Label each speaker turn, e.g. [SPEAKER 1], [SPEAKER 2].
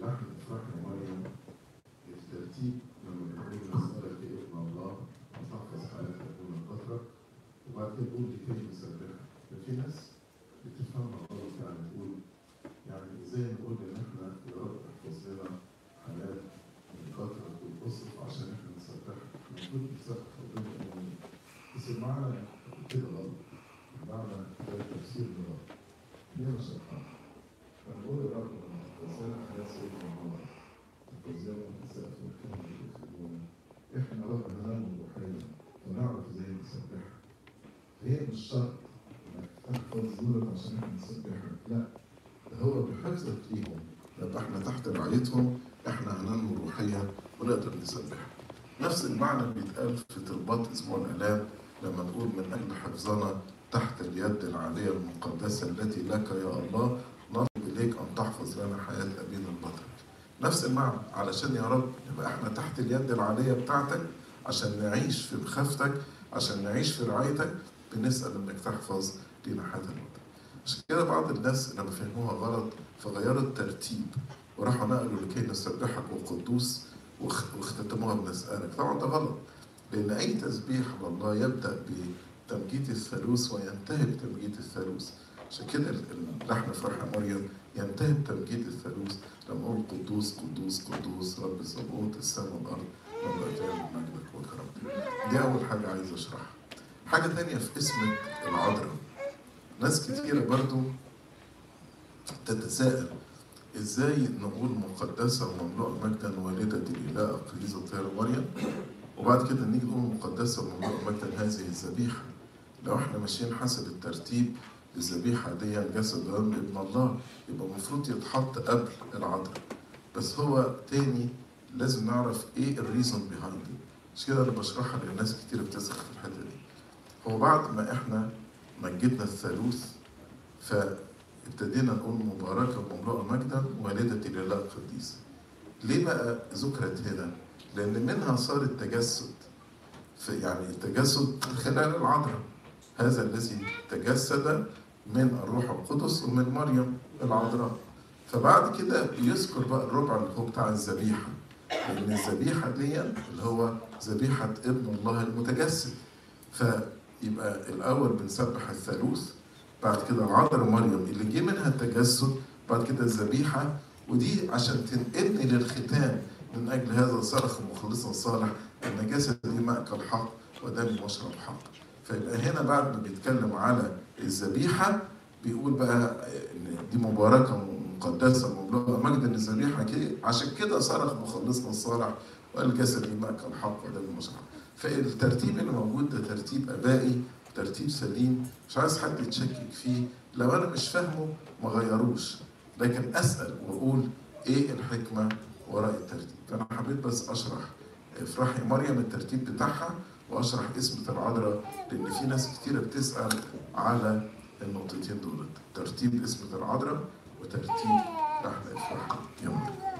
[SPEAKER 1] الاختلاف الترتيب لما تقول الصلاة ابن الله. وتحفظ على تكون الفترة وبعد كده تقول دي كلمة سابقة ناس بتفهمها غلط يعني تقول يعني زي ما إن إحنا يا رب احفظ لنا حلال الفترة والأسف عشان إحنا نسبحها المفروض نسبح ربنا يعني بس المعنى كده غلط المعنى ده تفسير غلط ليه ما شرحناش؟ هي مش شرط تحفظ دولت عشان نسبحها لا ده هو بحفظك ليهم يبقى إحنا تحت رعايتهم إحنا هننمو روحيا ونقدر نسبحها نفس المعنى بيتقال في طلبات أسبوع الالام لما نقول من أجل حفظنا تحت اليد العالية المقدسة التي لك يا الله نطلب إليك أن تحفظ لنا حياة أبينا البطل. نفس المعنى علشان يا رب نبقى إحنا تحت اليد العالية بتاعتك عشان نعيش في مخافتك عشان نعيش في رعايتك بنسأل إنك تحفظ لنا حياه البطل عشان كده بعض الناس لما فهموها غلط فغيروا الترتيب وراحوا نقلوا لكي نسبحك وقدوس واختتموها بنسألك طبعا ده غلط لأن أي تسبيح لله يبدأ بتمجيد الثالوث وينتهي بتمجيد الثالوث. عشان كده اللحن في فرح مريم ينتهي بتمجيد الثالوث. لما أقول قدوس قدوس قدوس رب السماوات السماء والأرض رب أجيال مجدك وكرامتك دي أول حاجة عايز أشرحها. حاجة تانية في اسم العذراء ناس كتيرة برضو تتساءل إزاي نقول مقدسة ومملوءة مجدا والدة الإله القديسة الطاهرة مريم؟ وبعد كده نيجي نقول مقدسة ومملوءة مجدا هذه الذبيحة. لو إحنا ماشيين حسب الترتيب الذبيحة دي جسد ودم ابن الله يبقى المفروض يتحط قبل العذراء بس هو تاني لازم نعرف إيه ال reason behind مش كده أنا بشرحها للناس كتير بتسأل في الحتة دي. هو بعد ما إحنا مجدنا الثالوث فابتدينا نقول مباركة ومملوءة مجدا والدة الإله القديسة. ليه بقى ذكرت هنا؟ لأن منها صار التجسد. في يعني التجسد خلال العذراء. هذا الذي تجسد من الروح القدس ومن مريم العذراء. فبعد كده بيذكر بقى الربع اللي هو بتاع الذبيحة. لأن الذبيحة دي اللي هو ذبيحة ابن الله المتجسد. فيبقى الأول بنسبح الثالوث بعد كده العذراء مريم اللي جه منها التجسد بعد كده الذبيحة ودي عشان تنقلني للختام من أجل هذا صرخ مخلصا صالح إن جسدي ماكل حق ودمي مشرب حق فيبقى هنا بعد ما بيتكلم على الذبيحة بيقول بقى إن دي مباركة مقدسة مملوءه مجدا الذبيحة عشان كده صرخ مخلصنا الصالح وقال جسدي ماكل حق ودمي مشرب فالترتيب اللي موجود ده ترتيب أبائي ترتيب سليم مش عايز حد يتشكك فيه. لو أنا مش فاهمه ما غيروش. لكن أسأل وأقول إيه الحكمة وراء الترتيب؟ فانا حبيت بس أشرح افرحي مريم الترتيب بتاعها وأشرح اسم العذراء لأن في ناس كتيرة بتسأل على النقطتين دول ترتيب اسم العذراء وترتيب لحن افرحي يا مريم